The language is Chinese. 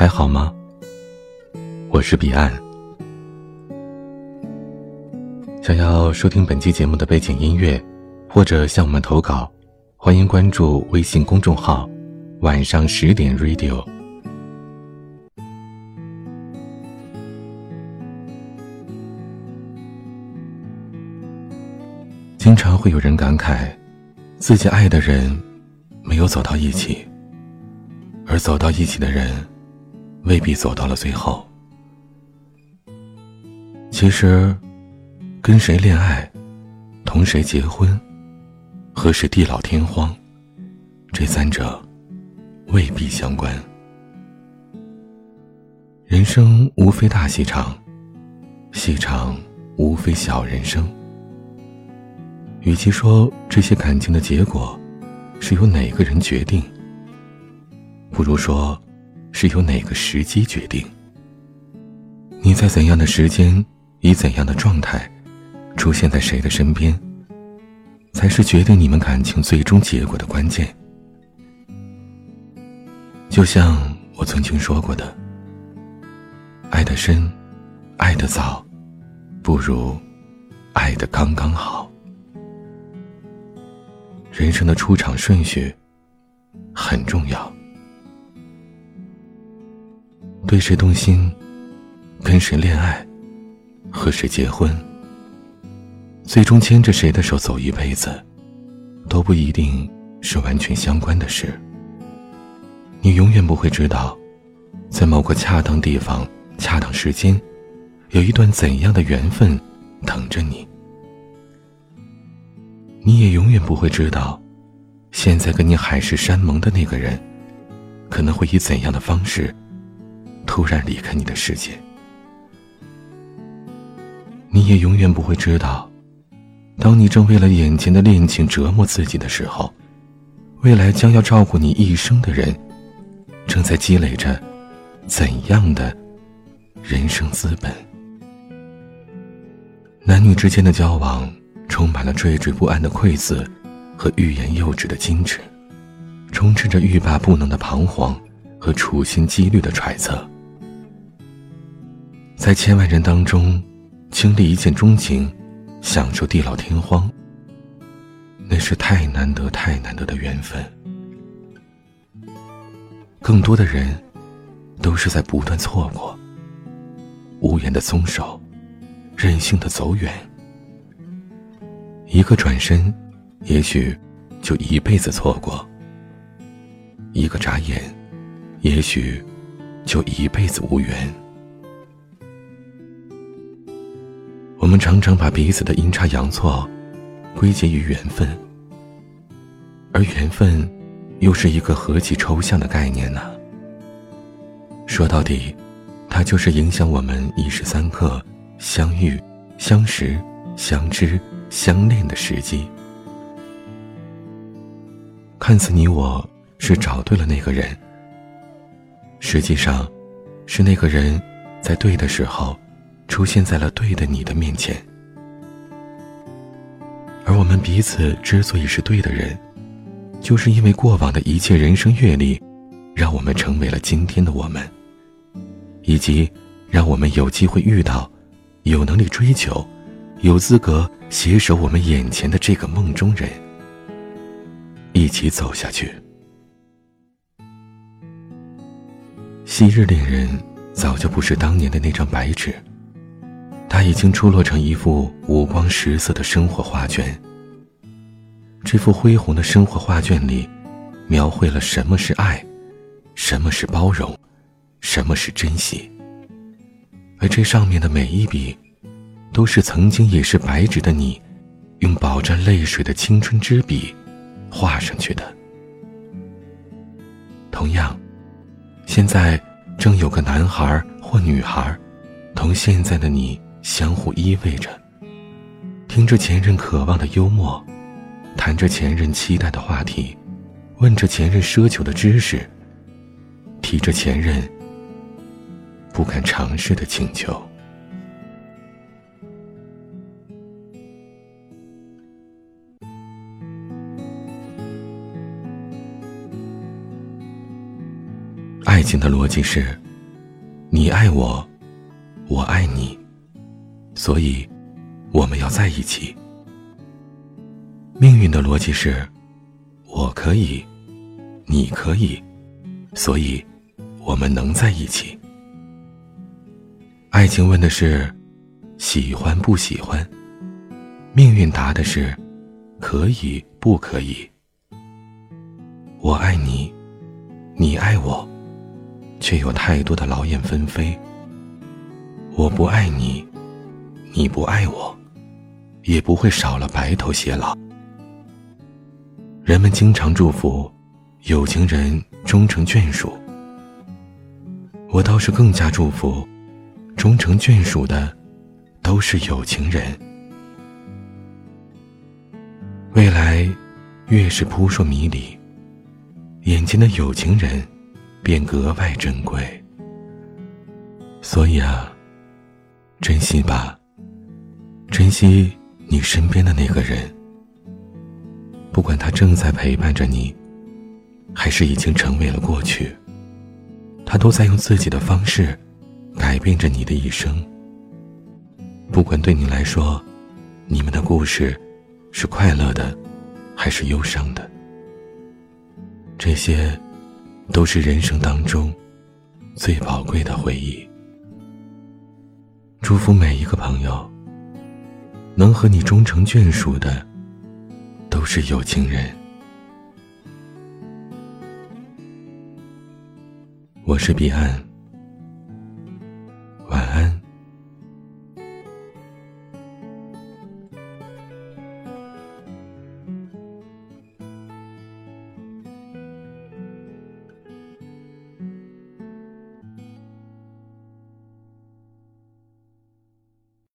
还好吗？我是彼岸。想要收听本期节目的背景音乐，或者向我们投稿，欢迎关注微信公众号“晚上十点 Radio”。经常会有人感慨，自己爱的人没有走到一起，而走到一起的人未必走到了最后。其实。跟谁恋爱，同谁结婚，何时地老天荒，这三者未必相关。人生无非大戏场，戏场无非小人生。与其说这些感情的结果是由哪个人决定，不如说是由哪个时机决定。你在怎样的时间，以怎样的状态。出现在谁的身边，才是决定你们感情最终结果的关键。就像我曾经说过的，爱的深，爱的早，不如爱的刚刚好。人生的出场顺序很重要，对谁动心，跟谁恋爱，和谁结婚。最终牵着谁的手走一辈子，都不一定是完全相关的事。你永远不会知道，在某个恰当地方、恰当时间，有一段怎样的缘分等着你。你也永远不会知道，现在跟你海誓山盟的那个人，可能会以怎样的方式，突然离开你的世界。你也永远不会知道。当你正为了眼前的恋情折磨自己的时候，未来将要照顾你一生的人，正在积累着怎样的人生资本？男女之间的交往充满了惴惴不安的馈赠和欲言又止的矜持，充斥着欲罢不能的彷徨和处心积虑的揣测。在千万人当中，经历一见钟情。享受地老天荒，那是太难得、太难得的缘分。更多的人，都是在不断错过，无言的松手，任性的走远。一个转身，也许就一辈子错过；一个眨眼，也许就一辈子无缘。我们常常把彼此的阴差阳错归结于缘分，而缘分又是一个何其抽象的概念呢？说到底，它就是影响我们一时三刻相遇、相识、相知、相恋的时机。看似你我是找对了那个人，实际上，是那个人在对的时候。出现在了对的你的面前，而我们彼此之所以是对的人，就是因为过往的一切人生阅历，让我们成为了今天的我们，以及让我们有机会遇到，有能力追求，有资格携手我们眼前的这个梦中人，一起走下去。昔日恋人早就不是当年的那张白纸。他已经出落成一幅五光十色的生活画卷。这幅恢宏的生活画卷里，描绘了什么是爱，什么是包容，什么是珍惜。而这上面的每一笔，都是曾经也是白纸的你，用饱蘸泪水的青春之笔画上去的。同样，现在正有个男孩或女孩，同现在的你。相互依偎着，听着前任渴望的幽默，谈着前任期待的话题，问着前任奢求的知识，提着前任不敢尝试的请求。情的逻辑是：你爱我，我爱你，所以我们要在一起。命运的逻辑是：我可以，你可以，所以我们能在一起。爱情问的是喜欢不喜欢，命运答的是可以不可以。我爱你，你爱我，却有太多的劳燕分飞。我不爱你，你不爱我，也不会少了白头偕老。人们经常祝福有情人终成眷属，我倒是更加祝福终成眷属的都是有情人。未来越是扑朔迷离。眼前的有情人，便格外珍贵。所以啊，珍惜吧，珍惜你身边的那个人。不管他正在陪伴着你，还是已经成为了过去，他都在用自己的方式，改变着你的一生。不管对你来说，你们的故事，是快乐的，还是忧伤的。这些，都是人生当中最宝贵的回忆。祝福每一个朋友，能和你终成眷属的，都是有情人。我是彼岸。